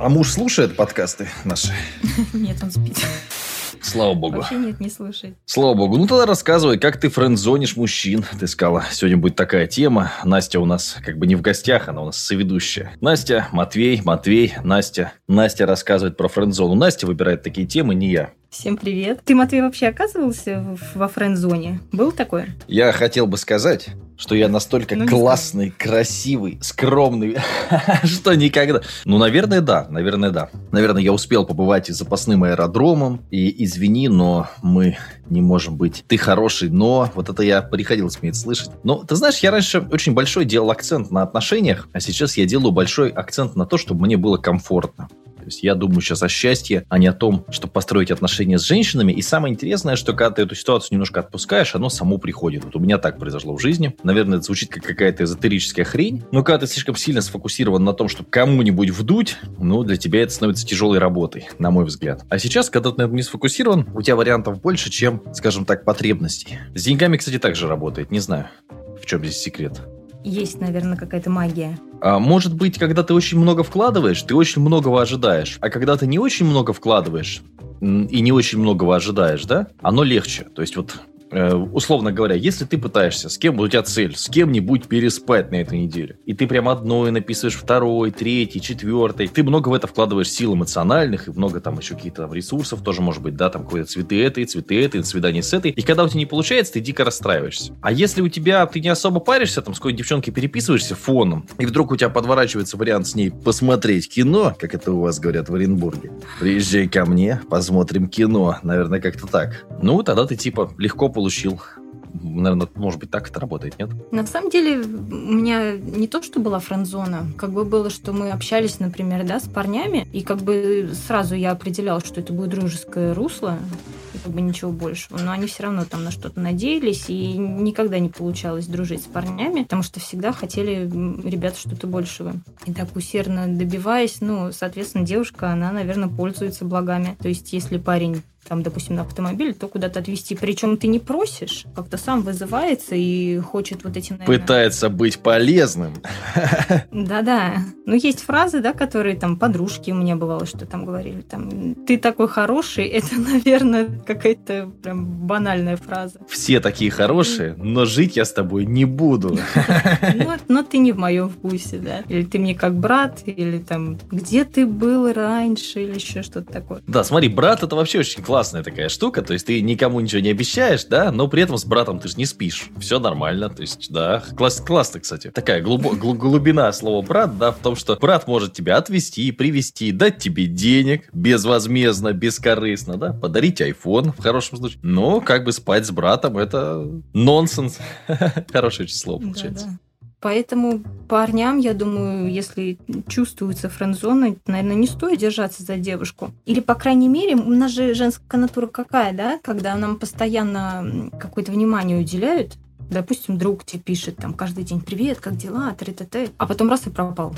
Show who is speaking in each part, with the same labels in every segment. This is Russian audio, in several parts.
Speaker 1: А муж слушает подкасты наши?
Speaker 2: Нет, он спит.
Speaker 1: Слава богу.
Speaker 2: Вообще нет, не слушает.
Speaker 1: Слава богу. Ну тогда рассказывай, как ты френдзонишь мужчин. Ты сказала, сегодня будет такая тема. Настя у нас как бы не в гостях, она у нас соведущая. Настя, Матвей, Матвей, Настя. Настя рассказывает про френдзону. Настя выбирает такие темы, не я.
Speaker 2: Всем привет. Ты, Матвей, вообще оказывался во френд-зоне? Был такое?
Speaker 1: Я хотел бы сказать, что я настолько
Speaker 2: Ну,
Speaker 1: классный, красивый, скромный, что никогда... Ну, наверное, да. Наверное, да. Наверное, я успел побывать и запасным аэродромом. И извини, но мы не можем быть. Ты хороший, но... Вот это я приходилось мне это слышать. Но, ты знаешь, я раньше очень большой делал акцент на отношениях, а сейчас я делаю большой акцент на то, чтобы мне было комфортно. Есть я думаю сейчас о счастье, а не о том, чтобы построить отношения с женщинами. И самое интересное, что когда ты эту ситуацию немножко отпускаешь, оно само приходит. Вот у меня так произошло в жизни. Наверное, это звучит как какая-то эзотерическая хрень. Но когда ты слишком сильно сфокусирован на том, чтобы кому-нибудь вдуть, ну, для тебя это становится тяжелой работой, на мой взгляд. А сейчас, когда ты на этом не сфокусирован, у тебя вариантов больше, чем, скажем так, потребностей. С деньгами, кстати, также работает. Не знаю, в чем здесь секрет.
Speaker 2: Есть, наверное, какая-то магия.
Speaker 1: А, может быть, когда ты очень много вкладываешь, ты очень многого ожидаешь. А когда ты не очень много вкладываешь и не очень многого ожидаешь, да, оно легче. То есть вот условно говоря, если ты пытаешься с кем, у тебя цель, с кем-нибудь переспать на этой неделе, и ты прям одной написываешь, второй, третий, четвертый, ты много в это вкладываешь сил эмоциональных, и много там еще каких-то там ресурсов тоже, может быть, да, там какие-то цветы этой, цветы этой, свидание с этой, и когда у тебя не получается, ты дико расстраиваешься. А если у тебя, ты не особо паришься, там, с какой девчонкой переписываешься фоном, и вдруг у тебя подворачивается вариант с ней посмотреть кино, как это у вас говорят в Оренбурге, приезжай ко мне, посмотрим кино, наверное, как-то так. Ну, тогда ты, типа, легко получил. Наверное, может быть, так это работает, нет?
Speaker 2: На самом деле, у меня не то, что была френд-зона, как бы было, что мы общались, например, да, с парнями, и как бы сразу я определяла, что это будет дружеское русло, и как бы ничего большего. Но они все равно там на что-то надеялись, и никогда не получалось дружить с парнями, потому что всегда хотели м, ребята что-то большего. И так усердно добиваясь, ну, соответственно, девушка, она, наверное, пользуется благами. То есть, если парень там, допустим, на автомобиле, то куда-то отвезти. Причем ты не просишь, как-то сам вызывается и хочет вот этим, наверное...
Speaker 1: Пытается быть полезным.
Speaker 2: Да-да. Ну, есть фразы, да, которые там подружки у меня бывало, что там говорили, там, ты такой хороший, это, наверное, какая-то прям банальная фраза.
Speaker 1: Все такие хорошие, но жить я с тобой не буду.
Speaker 2: Ну, но ты не в моем вкусе, да. Или ты мне как брат, или там, где ты был раньше, или еще что-то такое.
Speaker 1: Да, смотри, брат это вообще очень классная такая штука, то есть ты никому ничего не обещаешь, да, но при этом с братом ты же не спишь, все нормально, то есть, да, класс, классно, кстати. Такая глубо- глу- глубина слова брат, да, в том, что брат может тебя отвезти, привезти, дать тебе денег безвозмездно, бескорыстно, да, подарить iPhone в хорошем случае, но как бы спать с братом это нонсенс. Хорошее слово получается.
Speaker 2: Да-да. Поэтому парням, я думаю, если чувствуется френд-зона, наверное, не стоит держаться за девушку. Или, по крайней мере, у нас же женская натура какая, да? Когда нам постоянно какое-то внимание уделяют, допустим, друг тебе пишет там каждый день «Привет, как дела?» т т а потом раз и пропал.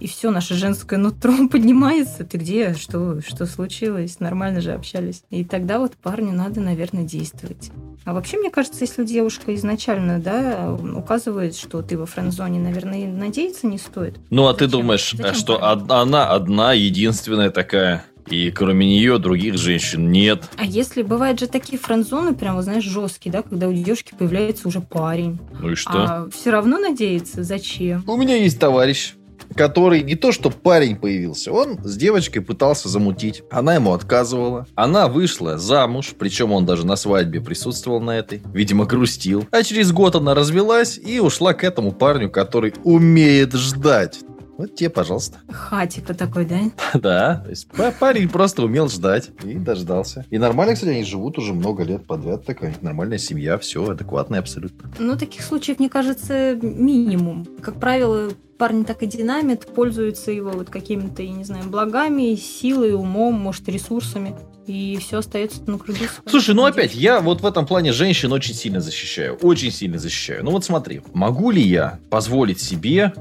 Speaker 2: И все, наше женское нутро поднимается. Ты где? Что, что случилось? Нормально же общались. И тогда вот парню надо, наверное, действовать. А вообще, мне кажется, если девушка изначально, да, указывает, что ты во френд-зоне, наверное, надеяться не стоит.
Speaker 1: Ну, а ты
Speaker 2: Зачем?
Speaker 1: думаешь,
Speaker 2: Зачем
Speaker 1: что од- она одна, единственная такая, и кроме нее других женщин нет?
Speaker 2: А если бывают же такие френд-зоны, прям, вот, знаешь, жесткие, да, когда у девушки появляется уже парень.
Speaker 1: Ну и что?
Speaker 2: А все равно надеяться, зачем?
Speaker 1: У меня есть товарищ, который не то что парень появился, он с девочкой пытался замутить. Она ему отказывала. Она вышла замуж, причем он даже на свадьбе присутствовал на этой. Видимо, грустил. А через год она развелась и ушла к этому парню, который умеет ждать. Вот тебе, пожалуйста.
Speaker 2: Хатика такой, да?
Speaker 1: Да, то есть па- парень просто умел ждать и дождался. И нормально, кстати, они живут уже много лет подряд. Такая нормальная семья, все адекватная абсолютно.
Speaker 2: Ну, таких случаев, мне кажется, минимум. Как правило, парни так и динамит, пользуются его вот какими-то, я не знаю, благами, силой, умом, может, ресурсами. И все остается на своя.
Speaker 1: Слушай, ну опять, я вот в этом плане женщин очень сильно защищаю. Очень сильно защищаю. Ну вот смотри, могу ли я позволить себе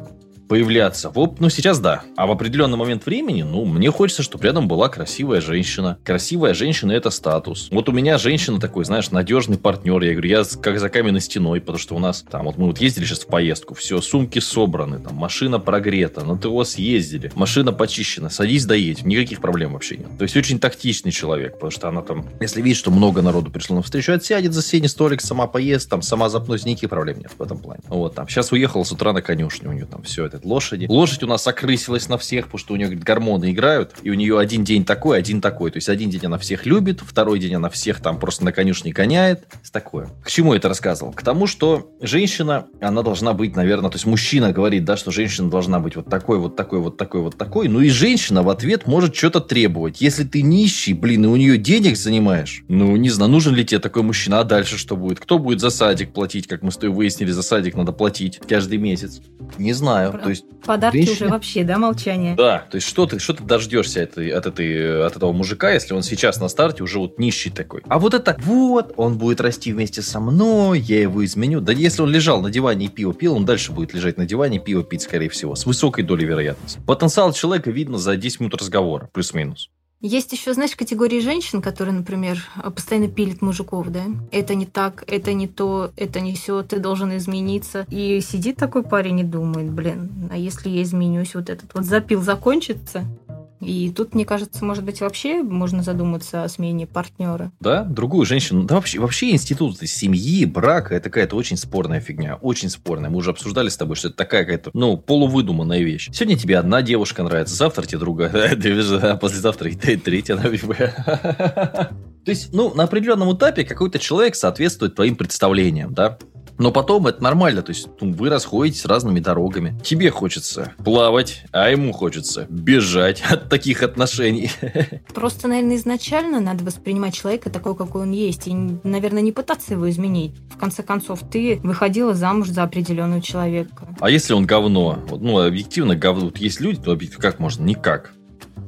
Speaker 1: появляться. Вот, ну, сейчас да. А в определенный момент времени, ну, мне хочется, чтобы рядом была красивая женщина. Красивая женщина – это статус. Вот у меня женщина такой, знаешь, надежный партнер. Я говорю, я как за каменной стеной, потому что у нас там, вот мы вот ездили сейчас в поездку, все, сумки собраны, там, машина прогрета, на ТО съездили, машина почищена, садись, доедь, никаких проблем вообще нет. То есть очень тактичный человек, потому что она там, если видит, что много народу пришло на встречу, отсядет за соседний столик, сама поест, там, сама запнуть, никаких проблем нет в этом плане. Вот там. Сейчас уехала с утра на конюшню, у нее там все это лошади. Лошадь у нас окрысилась на всех, потому что у нее говорит, гормоны играют, и у нее один день такой, один такой. То есть один день она всех любит, второй день она всех там просто на конюшне гоняет. Такое. К чему это рассказывал? К тому, что женщина, она должна быть, наверное, то есть мужчина говорит, да, что женщина должна быть вот такой, вот такой, вот такой, вот такой. Ну и женщина в ответ может что-то требовать. Если ты нищий, блин, и у нее денег занимаешь, ну, не знаю, нужен ли тебе такой мужчина, а дальше что будет? Кто будет за садик платить, как мы с тобой выяснили, за садик надо платить каждый месяц? Не знаю. То есть
Speaker 2: Подарки женщина... уже вообще, да, молчание?
Speaker 1: Да, то есть что ты, что ты дождешься этой, от, этой, от этого мужика, если он сейчас на старте уже вот нищий такой. А вот это вот, он будет расти вместе со мной, я его изменю. Да если он лежал на диване и пиво пил, он дальше будет лежать на диване и пиво пить, скорее всего, с высокой долей вероятности. Потенциал человека видно за 10 минут разговора, плюс-минус.
Speaker 2: Есть еще, знаешь, категории женщин, которые, например, постоянно пилят мужиков, да? Это не так, это не то, это не все, ты должен измениться. И сидит такой парень и думает, блин, а если я изменюсь, вот этот вот запил закончится, и тут, мне кажется, может быть, вообще можно задуматься о смене партнера.
Speaker 1: Да, другую женщину. Да вообще, вообще институт семьи, брака, это какая-то очень спорная фигня. Очень спорная. Мы уже обсуждали с тобой, что это такая какая-то, ну, полувыдуманная вещь. Сегодня тебе одна девушка нравится, завтра тебе другая, а послезавтра и третья, То есть, ну, на определенном этапе какой-то человек соответствует твоим представлениям, да? Но потом это нормально, то есть ну, вы расходитесь разными дорогами. Тебе хочется плавать, а ему хочется бежать от таких отношений.
Speaker 2: Просто, наверное, изначально надо воспринимать человека такой, какой он есть, и, наверное, не пытаться его изменить. В конце концов, ты выходила замуж за определенного человека.
Speaker 1: А если он говно? Ну, объективно говно. Вот есть люди, то как можно? Никак.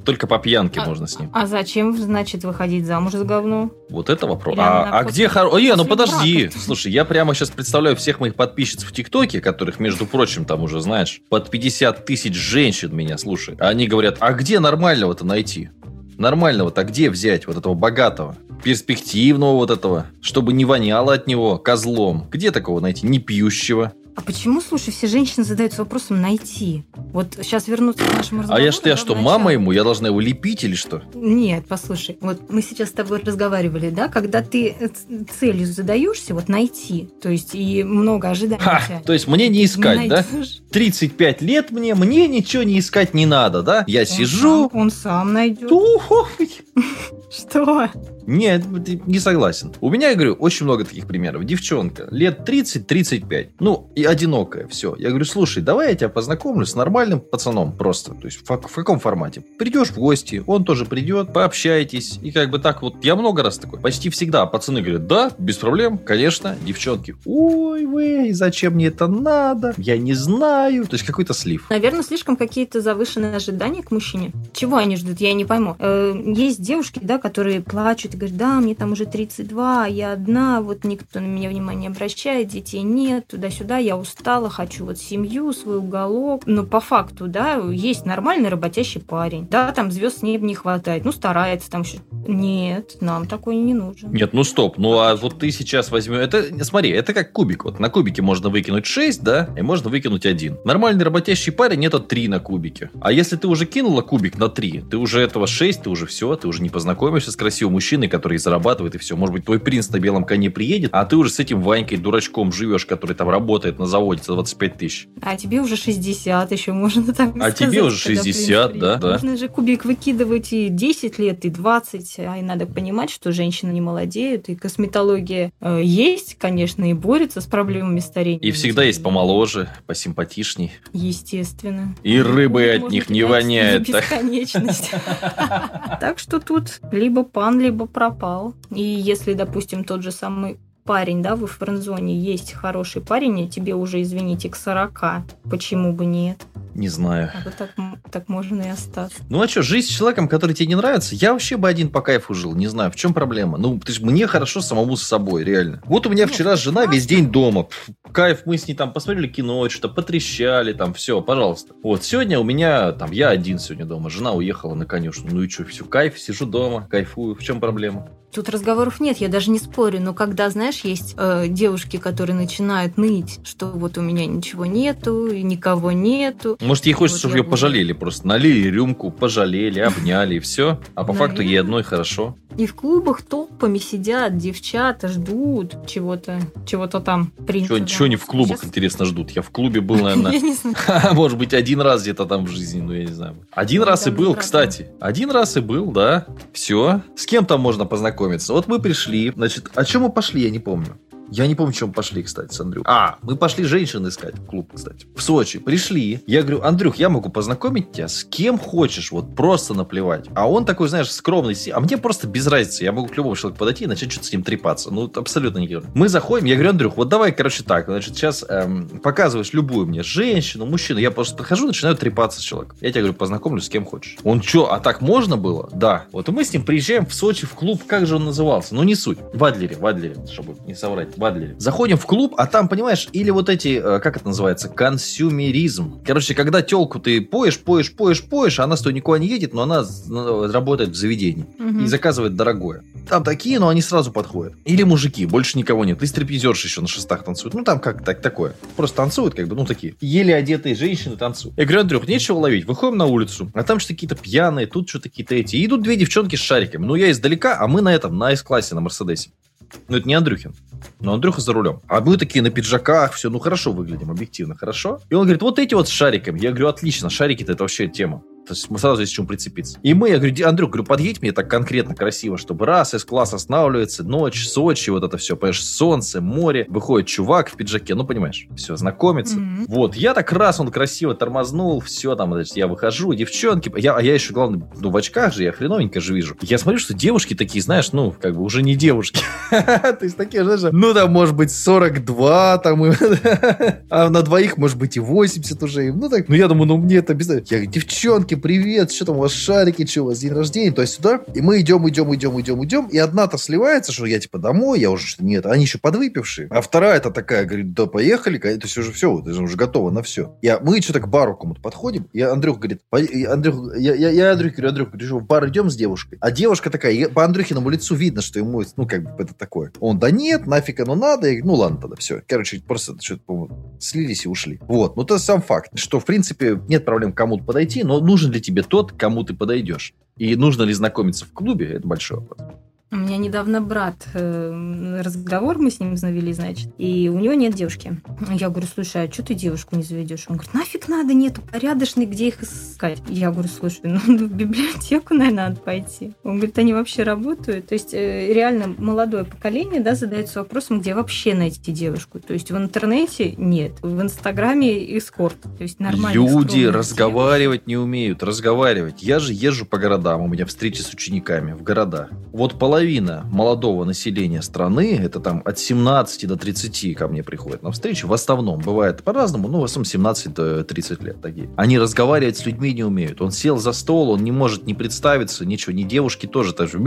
Speaker 1: Только по пьянке а, можно с ним.
Speaker 2: А зачем, значит, выходить замуж за говно?
Speaker 1: Вот это вопрос. а, а где хоро... Ой, ну подожди. Брака. Слушай, я прямо сейчас представляю всех моих подписчиц в ТикТоке, которых, между прочим, там уже, знаешь, под 50 тысяч женщин меня слушают. Они говорят, а где нормального-то найти? Нормального-то где взять? Вот этого богатого, перспективного вот этого, чтобы не воняло от него козлом. Где такого найти? Не пьющего.
Speaker 2: А почему, слушай, все женщины задаются вопросом найти? Вот сейчас вернуться к нашему разговору.
Speaker 1: А я что, я что, мама ему? Я должна его лепить или что?
Speaker 2: Нет, послушай, вот мы сейчас с тобой разговаривали, да, когда ты целью задаешься, вот найти, то есть и много ожиданий. Ха,
Speaker 1: то есть мне не искать, не да? 35 лет мне, мне ничего не искать не надо, да? Я он сижу.
Speaker 2: Сам, он сам найдет. Что?
Speaker 1: Нет, не согласен. У меня, я говорю, очень много таких примеров. Девчонка, лет 30-35. Ну, и одинокая, все. Я говорю, слушай, давай я тебя познакомлю с нормальным пацаном просто. То есть в, в каком формате? Придешь в гости, он тоже придет, пообщайтесь. И как бы так вот, я много раз такой, почти всегда пацаны говорят, да, без проблем, конечно. Девчонки, ой, вы, зачем мне это надо? Я не знаю. То есть какой-то слив.
Speaker 2: Наверное, слишком какие-то завышенные ожидания к мужчине. Чего они ждут, я не пойму. Э, есть девушки, да, которые плачут и говорят, да, мне там уже 32, я одна, вот никто на меня внимания не обращает, детей нет, туда-сюда, я устала, хочу вот семью, свой уголок. Но по факту, да, есть нормальный работящий парень. Да, там звезд с неба не хватает. Ну, старается там еще. Нет, нам такой не нужен.
Speaker 1: Нет, ну стоп. Ну, а вот ты сейчас возьмешь... Это, смотри, это как кубик. Вот на кубике можно выкинуть 6, да, и можно выкинуть 1. Нормальный работящий парень это 3 на кубике. А если ты уже кинула кубик на 3, ты уже этого 6, ты уже все, ты уже не познакомишься с красивым мужчиной, который зарабатывает и все. Может быть, твой принц на белом коне приедет, а ты уже с этим Ванькой дурачком живешь, который там работает на заводе за 25 тысяч.
Speaker 2: А тебе уже 60 еще можно так
Speaker 1: А сказать, тебе уже 60, да, да.
Speaker 2: Можно же кубик выкидывать и 10 лет, и 20. А и надо понимать, что женщины не молодеют, и косметология э, есть, конечно, и борется с проблемами старения.
Speaker 1: И всегда есть помоложе, посимпатичней.
Speaker 2: Естественно.
Speaker 1: И рыбы от них не воняет.
Speaker 2: Бесконечность. Так что тут либо пан, либо пропал. И если, допустим, тот же самый парень, да, в френдзоне есть хороший парень, и тебе уже, извините, к 40. Почему бы нет?
Speaker 1: Не знаю.
Speaker 2: А вот так, так можно и остаться.
Speaker 1: Ну а что, жизнь с человеком, который тебе не нравится, я вообще бы один по кайфу жил. Не знаю, в чем проблема. Ну, ты ж, мне хорошо самому с собой, реально. Вот у меня ну, вчера жена весь день дома. Пф, кайф, мы с ней там посмотрели кино, что-то потрещали, там, все, пожалуйста. Вот, сегодня у меня, там, я один сегодня дома, жена уехала на конюшню. Ну и что, все, кайф, сижу дома, кайфую. В чем проблема?
Speaker 2: Тут разговоров нет, я даже не спорю, но когда, знаешь, есть э, девушки, которые начинают ныть, что вот у меня ничего нету, никого нету.
Speaker 1: Может, ей хочется, вот чтобы ее буду... пожалели просто. Налили рюмку, пожалели, обняли, и все. А по Наверное. факту ей одной хорошо.
Speaker 2: И в клубах толпами сидят девчата, ждут чего-то, чего-то там.
Speaker 1: Принца, чего, да. чего не в клубах, Сейчас... интересно, ждут? Я в клубе был, наверное, может быть, один раз где-то там в жизни, ну, я не знаю. Один раз и был, кстати. Один раз и был, да. Все. С кем там можно познакомиться? познакомиться. Вот мы пришли, значит, о чем мы пошли, я не помню. Я не помню, чем пошли, кстати, с Андрюхой. А, мы пошли женщин искать в клуб, кстати. В Сочи. Пришли. Я говорю, Андрюх, я могу познакомить тебя с кем хочешь, вот просто наплевать. А он такой, знаешь, скромный. А мне просто без разницы. Я могу к любому человеку подойти и начать что-то с ним трепаться. Ну, абсолютно не Мы заходим, я говорю, Андрюх, вот давай, короче, так. Значит, сейчас эм, показываешь любую мне женщину, мужчину. Я просто подхожу, начинаю трепаться с человеком. Я тебе говорю, познакомлю с кем хочешь. Он что, а так можно было? Да. Вот и мы с ним приезжаем в Сочи в клуб. Как же он назывался? Ну, не суть. В Адлере, в Адлере, чтобы не соврать. В Адлере. Заходим в клуб, а там, понимаешь, или вот эти, э, как это называется, консюмеризм. Короче, когда телку ты поешь, поешь, поешь, поешь, а она с тобой никуда не едет, но она ну, работает в заведении угу. и заказывает дорогое. Там такие, но они сразу подходят. Или мужики, больше никого нет. И стриптизерши еще на шестах танцуют. Ну, там как так такое. Просто танцуют, как бы, ну, такие. Еле одетые женщины танцуют. Я говорю, Андрюх, нечего ловить. Выходим на улицу, а там что-то какие-то пьяные, тут что-то какие-то эти. И идут две девчонки с шариками. Ну, я издалека, а мы на этом, на С-классе, на Мерседесе. Ну, это не Андрюхин. Но Андрюха за рулем. А мы такие на пиджаках, все, ну хорошо выглядим, объективно, хорошо. И он говорит, вот эти вот с шариками. Я говорю, отлично, шарики-то это вообще тема. То есть мы сразу есть к чему прицепиться. И мы, я говорю, Андрюк, говорю, подъедь мне так конкретно красиво, чтобы раз, С-класс останавливается, ночь, Сочи, вот это все, понимаешь, солнце, море, выходит чувак в пиджаке, ну, понимаешь, все, знакомится. Mm-hmm. Вот, я так раз, он красиво тормознул, все, там, значит, я выхожу, девчонки, я, а я еще, главное, ну, в очках же, я хреновенько же вижу. Я смотрю, что девушки такие, знаешь, ну, как бы уже не девушки. То есть такие, знаешь, ну, там, может быть, 42, там, а на двоих, может быть, и 80 уже. Ну, так, ну, я думаю, ну, мне это обязательно. Я говорю, девчонки, девочки, привет, что там у вас шарики, что у вас день рождения, то есть сюда. И мы идем, идем, идем, идем, идем. И одна-то сливается, что я типа домой, я уже что нет, они еще подвыпившие. А вторая это такая, говорит, да поехали, то есть уже все, ты же уже готова на все. Я, мы что-то к бару кому-то подходим, и Андрюх говорит, Андрюх, я, я, я Андрюх говорю, Андрюх, говорю, в бар идем с девушкой. А девушка такая, по Андрюхиному лицу видно, что ему, ну, как бы это такое. Он, да нет, нафиг оно надо. Я говорю, ну, ладно тогда, все. Короче, просто что-то, слились и ушли. Вот. Ну, это сам факт, что, в принципе, нет проблем кому-то подойти, но нужен ли тебе тот, кому ты подойдешь. И нужно ли знакомиться в клубе, это большой вопрос.
Speaker 2: У меня недавно брат, э, разговор мы с ним завели, значит, и у него нет девушки. Я говорю, слушай, а что ты девушку не заведешь? Он говорит, нафиг надо, нету порядочных, где их искать? Я говорю, слушай, ну в библиотеку, наверное, надо пойти. Он говорит, они вообще работают. То есть э, реально молодое поколение, да, задается вопросом, где вообще найти девушку. То есть в интернете нет, в Инстаграме эскорт. То есть нормально.
Speaker 1: Люди разговаривать девушек. не умеют, разговаривать. Я же езжу по городам, у меня встречи с учениками в города. Вот половина половина молодого населения страны, это там от 17 до 30 ко мне приходят на встречу, в основном, бывает по-разному, ну, в основном 17 до 30 лет такие. Они разговаривать с людьми не умеют. Он сел за стол, он не может не представиться, ничего, ни девушки тоже так же.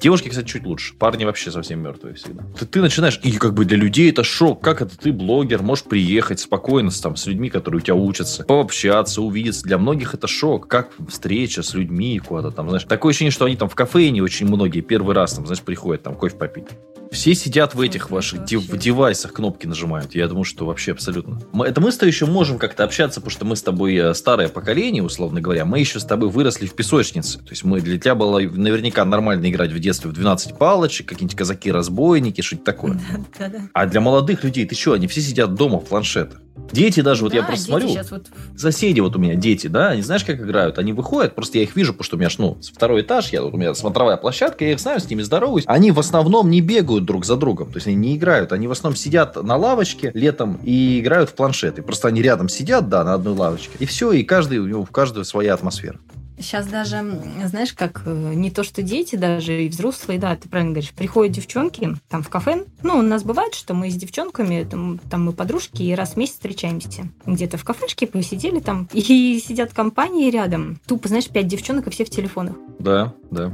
Speaker 1: Девушки, кстати, чуть лучше. Парни вообще совсем мертвые всегда. Ты, ты начинаешь, и как бы для людей это шок. Как это ты, блогер, можешь приехать спокойно с, там, с людьми, которые у тебя учатся, пообщаться, увидеться. Для многих это шок. Как встреча с людьми куда-то там, знаешь. Такое ощущение, что они там в кафе не очень многие первый раз там, знаешь, приходят там кофе попить. Все сидят в этих ваших дев- в девайсах, кнопки нажимают. Я думаю, что вообще абсолютно. Мы, это мы с тобой еще можем как-то общаться, потому что мы с тобой э, старое поколение, условно говоря. Мы еще с тобой выросли в песочнице. То есть мы для тебя было наверняка нормально играть в детстве в 12 палочек, какие-нибудь казаки-разбойники, что-то такое. Да, да, да. А для молодых людей, ты что, они все сидят дома в планшетах. Дети даже, вот да, я просто смотрю, вот... соседи вот у меня, дети, да, они знаешь, как играют? Они выходят, просто я их вижу, потому что у меня, ну, второй этаж, я, у меня смотровая площадка, я их знаю, с ними здороваюсь. Они в основном не бегают друг за другом, то есть они не играют, они в основном сидят на лавочке летом и играют в планшеты. Просто они рядом сидят, да, на одной лавочке, и все, и каждый, у него в каждую своя атмосфера.
Speaker 2: Сейчас даже, знаешь, как э, не то, что дети, даже и взрослые, да, ты правильно говоришь, приходят девчонки там в кафе. Ну, у нас бывает, что мы с девчонками, там, там мы подружки, и раз в месяц встречаемся. Где-то в кафешке посидели там, и сидят компании рядом. Тупо, знаешь, пять девчонок, и все в телефонах.
Speaker 1: Да, да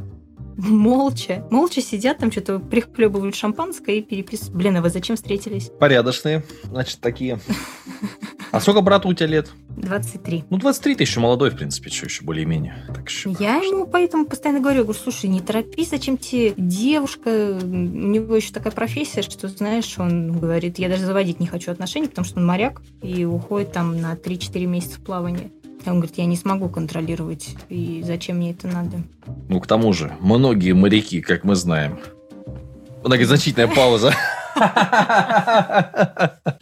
Speaker 2: молча, молча сидят там, что-то прихлебывают шампанское и переписывают. Блин, а вы зачем встретились?
Speaker 1: Порядочные, значит, такие. А сколько брату у тебя лет?
Speaker 2: 23.
Speaker 1: Ну, 23 ты еще молодой, в принципе, что еще более-менее.
Speaker 2: Так еще Я ему поэтому постоянно говорю, говорю, слушай, не торопись, зачем тебе девушка, у него еще такая профессия, что, знаешь, он говорит, я даже заводить не хочу отношений, потому что он моряк и уходит там на 3-4 месяца в плавание. Он говорит, я не смогу контролировать, и зачем мне это надо?
Speaker 1: Ну, к тому же, многие моряки, как мы знаем. Многозначительная пауза.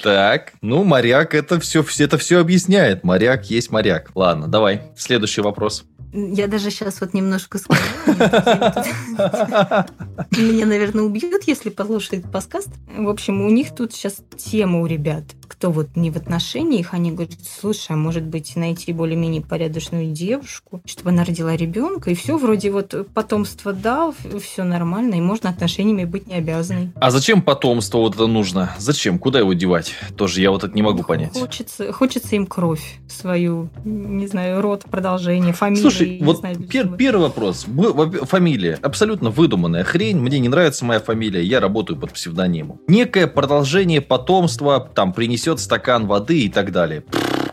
Speaker 1: Так, ну, моряк это все, это все объясняет. Моряк есть моряк. Ладно, давай, следующий вопрос.
Speaker 2: Я даже сейчас вот немножко скажу. Меня, наверное, убьют, если послушают подкаст. В общем, у них тут сейчас тема у ребят. Кто вот не в отношениях, они говорят, слушай, а может быть найти более-менее порядочную девушку, чтобы она родила ребенка, и все, вроде вот потомство дал, все нормально, и можно отношениями быть не обязанной.
Speaker 1: А зачем потомство вот это нужно? Зачем? Куда его девать? Тоже я вот это не могу понять.
Speaker 2: Хочется, хочется им кровь свою, не знаю, род, продолжение, фамилию.
Speaker 1: Слушай, вот знаю, пер, первый вопрос. Фамилия. Абсолютно выдуманная хрень. Мне не нравится моя фамилия. Я работаю под псевдонимом. Некое продолжение потомства, там, принесет стакан воды и так далее.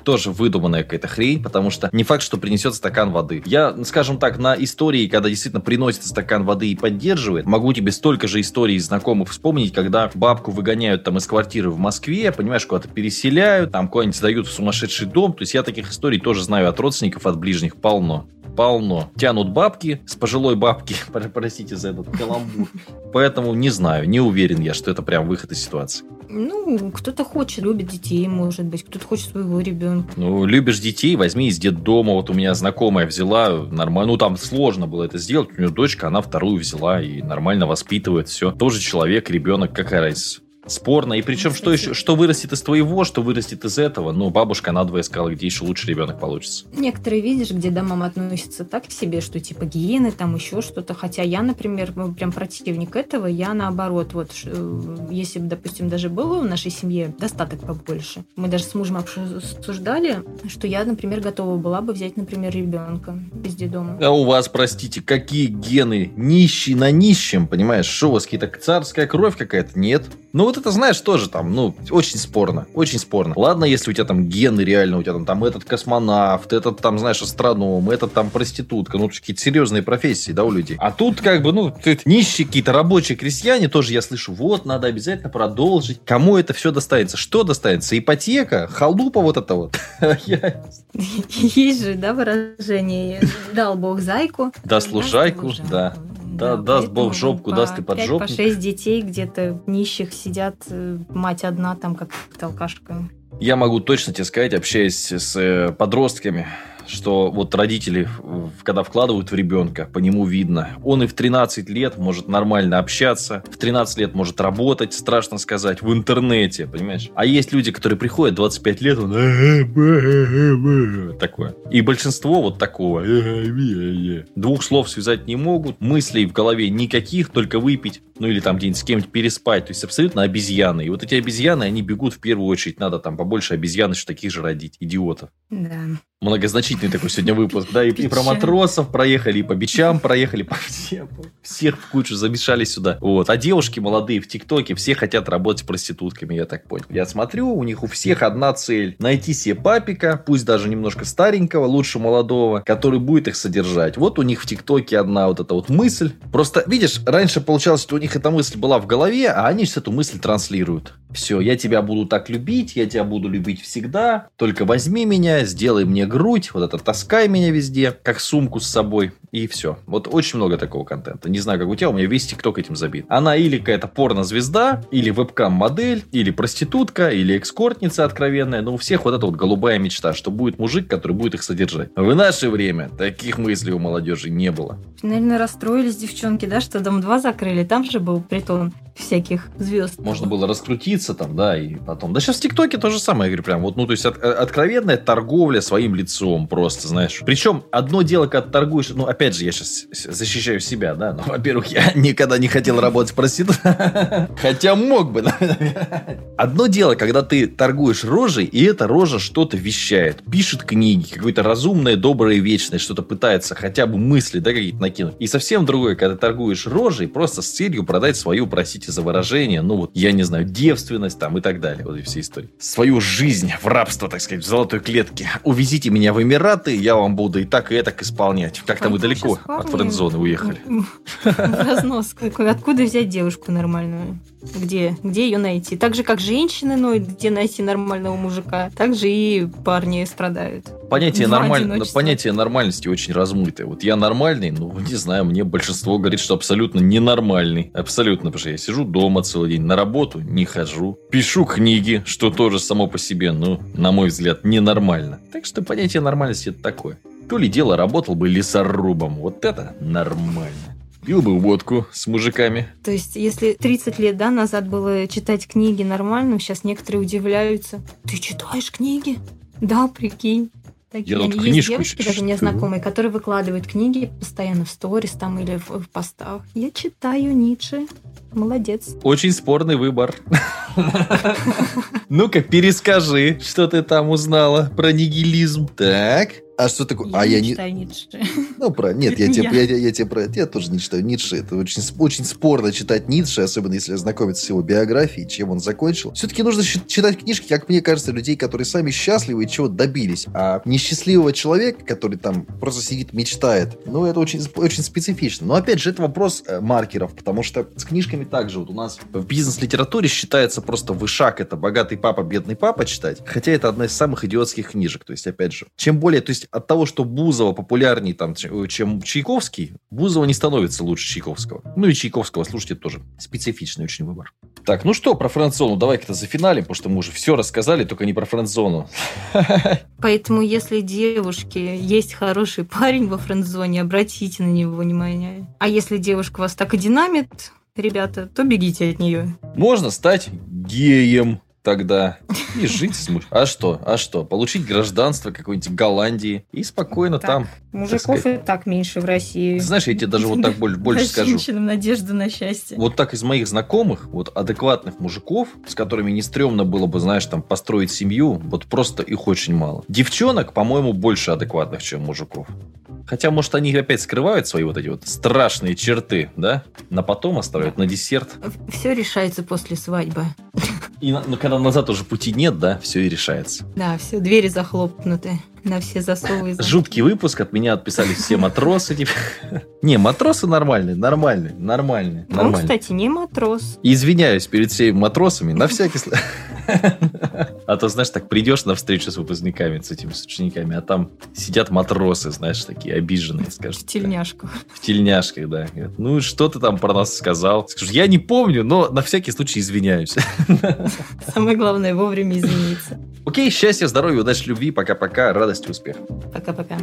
Speaker 1: тоже выдуманная какая-то хрень, потому что не факт, что принесет стакан воды. Я, скажем так, на истории, когда действительно приносит стакан воды и поддерживает, могу тебе столько же историй знакомых вспомнить, когда бабку выгоняют там из квартиры в Москве, понимаешь, куда-то переселяют, там куда-нибудь сдают в сумасшедший дом. То есть я таких историй тоже знаю от родственников, от ближних полно полно. Тянут бабки с пожилой бабки, простите за этот каламбур. Поэтому не знаю, не уверен я, что это прям выход из ситуации.
Speaker 2: Ну, кто-то хочет, любит детей, может быть, кто-то хочет своего ребенка.
Speaker 1: Ну, любишь детей, возьми из детдома. Вот у меня знакомая взяла, нормально, ну, там сложно было это сделать. У нее дочка, она вторую взяла и нормально воспитывает все. Тоже человек, ребенок, какая разница. Спорно. И причем, что еще, что вырастет из твоего, что вырастет из этого. Ну, бабушка надвое сказала, где еще лучше ребенок получится.
Speaker 2: Некоторые, видишь, где домам относятся так к себе, что типа гены, там еще что-то. Хотя я, например, прям противник этого. Я наоборот, вот, э, если бы, допустим, даже было в нашей семье достаток побольше, мы даже с мужем обсуждали, что я, например, готова была бы взять, например, ребенка из детдома.
Speaker 1: А у вас, простите, какие гены? Нищий на нищем, понимаешь? Что у вас какие-то царская кровь какая-то? Нет. Ну вот это, знаешь, тоже там, ну, очень спорно. Очень спорно. Ладно, если у тебя там гены реально, у тебя там, там этот космонавт, этот там, знаешь, астроном, этот там проститутка. Ну, какие-то серьезные профессии, да, у людей. А тут как бы, ну, нищие какие-то рабочие крестьяне, тоже я слышу, вот, надо обязательно продолжить. Кому это все достанется? Что достанется? Ипотека? Халупа вот это вот?
Speaker 2: Есть же, да, выражение «дал Бог зайку».
Speaker 1: Да, служайку, да. Да, да даст бог жопку, даст и поджопник.
Speaker 2: по шесть детей где-то нищих сидят, э, мать одна там как толкашка.
Speaker 1: Я могу точно тебе сказать, общаясь с э, подростками, что вот родители, когда вкладывают в ребенка, по нему видно. Он и в 13 лет может нормально общаться, в 13 лет может работать, страшно сказать, в интернете, понимаешь? А есть люди, которые приходят 25 лет, он такое. И большинство вот такого. Двух слов связать не могут, мыслей в голове никаких, только выпить, ну или там где-нибудь с кем-нибудь переспать. То есть абсолютно обезьяны. И вот эти обезьяны, они бегут в первую очередь. Надо там побольше обезьян еще таких же родить, идиотов.
Speaker 2: Да.
Speaker 1: Многозначительный такой сегодня выпуск, да, и, и про матросов проехали, и по бичам проехали, по всем, всех в кучу замешали сюда. Вот. А девушки молодые в ТикТоке все хотят работать проститутками, я так понял. Я смотрю, у них у всех одна цель. Найти себе папика, пусть даже немножко старенького, лучше молодого, который будет их содержать. Вот у них в ТикТоке одна вот эта вот мысль. Просто, видишь, раньше получалось, что у них эта мысль была в голове, а они сейчас эту мысль транслируют. Все, я тебя буду так любить, я тебя буду любить всегда, только возьми меня, сделай мне грудь, вот это таскай меня везде, как сумку с собой, и все. Вот очень много такого контента. Не знаю, как у тебя, у меня весь ТикТок этим забит. Она или какая-то порно-звезда, или вебкам-модель, или проститутка, или экскортница откровенная, но у всех вот эта вот голубая мечта, что будет мужик, который будет их содержать. В наше время таких мыслей у молодежи не было.
Speaker 2: Наверное, расстроились девчонки, да, что Дом 2 закрыли, там же был притон. Всяких звезд.
Speaker 1: Можно было раскрутиться там, да, и потом. Да сейчас в ТикТоке то же самое, я говорю, прям вот, ну, то есть от, откровенная торговля своим лицом просто, знаешь. Причем одно дело, когда торгуешь, ну, опять же, я сейчас защищаю себя, да, ну, во-первых, я никогда не хотел работать проституткой, хотя мог бы, Одно дело, когда ты торгуешь рожей, и эта рожа что-то вещает, пишет книги, какое-то разумное, доброе, вечное, что-то пытается хотя бы мысли, да, какие-то накинуть. И совсем другое, когда торгуешь рожей просто с целью продать свою, простите за выражение, ну вот, я не знаю, девственность там и так далее, вот и все истории. Свою жизнь в рабство, так сказать, в золотой клетке. Увезите меня в Эмираты, я вам буду и так, и так исполнять. Как-то мы далеко от френд-зоны уехали.
Speaker 2: Разнос. Откуда взять девушку нормальную? Где? Где ее найти? Так же, как женщины ноют, где найти нормального мужика, так же и парни страдают.
Speaker 1: Понятие, нормаль... Понятие нормальности очень размытое. Вот я нормальный, ну, не знаю, мне большинство говорит, что абсолютно ненормальный. Абсолютно, потому что я сижу дома целый день, на работу не хожу, пишу книги, что тоже само по себе, ну, на мой взгляд, ненормально. Так что понятие нормальности это такое. То ли дело работал бы лесорубом. Вот это нормально. Пил бы водку с мужиками.
Speaker 2: То есть, если 30 лет да, назад было читать книги нормально, сейчас некоторые удивляются. Ты читаешь книги? Да, прикинь. Такие
Speaker 1: я тут
Speaker 2: есть девушки, даже мне знакомые, которые выкладывают книги постоянно в сторис там или в, в постах. Я читаю Ницше. Молодец.
Speaker 1: Очень спорный выбор. Ну-ка, перескажи, что ты там узнала про нигилизм. Так. А что такое?
Speaker 2: Я
Speaker 1: а
Speaker 2: не я читаю не... Ницше.
Speaker 1: Ну, про... Нет, я, тебе, я. Я, я, тебе про... я тоже не читаю Ницше. Это очень, очень спорно читать Ницше, особенно если знакомиться с его биографией, чем он закончил. Все-таки нужно читать книжки, как мне кажется, людей, которые сами счастливы и чего добились. А несчастливого человека, который там просто сидит, мечтает, ну, это очень, очень специфично. Но, опять же, это вопрос э, маркеров, потому что с книжками также вот у нас в бизнес-литературе считается просто вышаг. Это «Богатый папа, бедный папа» читать. Хотя это одна из самых идиотских книжек. То есть, опять же, чем более... То есть, от того, что Бузова популярнее, там, чем Чайковский, Бузова не становится лучше Чайковского. Ну и Чайковского, слушайте, тоже специфичный очень выбор. Так, ну что, про френд-зону давай-ка зафиналим, потому что мы уже все рассказали, только не про френд-зону.
Speaker 2: Поэтому, если девушке есть хороший парень во френд-зоне, обратите на него внимание. А если девушка вас так и динамит, ребята, то бегите от нее.
Speaker 1: Можно стать геем тогда и жить с муж. А что? А что? Получить гражданство какой-нибудь Голландии и спокойно так, там.
Speaker 2: Мужиков так и так меньше в России.
Speaker 1: Знаешь, я тебе даже вот так больше, больше скажу.
Speaker 2: Женщинам надежда на счастье.
Speaker 1: Вот так из моих знакомых, вот адекватных мужиков, с которыми не стрёмно было бы, знаешь, там построить семью, вот просто их очень мало. Девчонок, по-моему, больше адекватных, чем мужиков. Хотя, может, они опять скрывают свои вот эти вот страшные черты, да? На потом оставляют, на десерт.
Speaker 2: Все решается после свадьбы.
Speaker 1: И ну, когда назад уже пути нет, да, все и решается.
Speaker 2: Да, все, двери захлопнуты на все засовы.
Speaker 1: Жуткий выпуск, от меня отписались все матросы. Типа. Не, матросы нормальные, нормальные, нормальные.
Speaker 2: Ну, кстати, не матрос.
Speaker 1: Извиняюсь перед всеми матросами, на всякий случай. А то, знаешь, так придешь на встречу с выпускниками, с этими с учениками, а там сидят матросы, знаешь, такие обиженные, скажут.
Speaker 2: В тельняшках.
Speaker 1: В тельняшках, да. ну, что ты там про нас сказал? Скажу, я не помню, но на всякий случай извиняюсь.
Speaker 2: Самое главное, вовремя извиниться.
Speaker 1: Окей, счастья, здоровья, удачи, любви. Пока-пока. Радости, успеха.
Speaker 2: Пока-пока.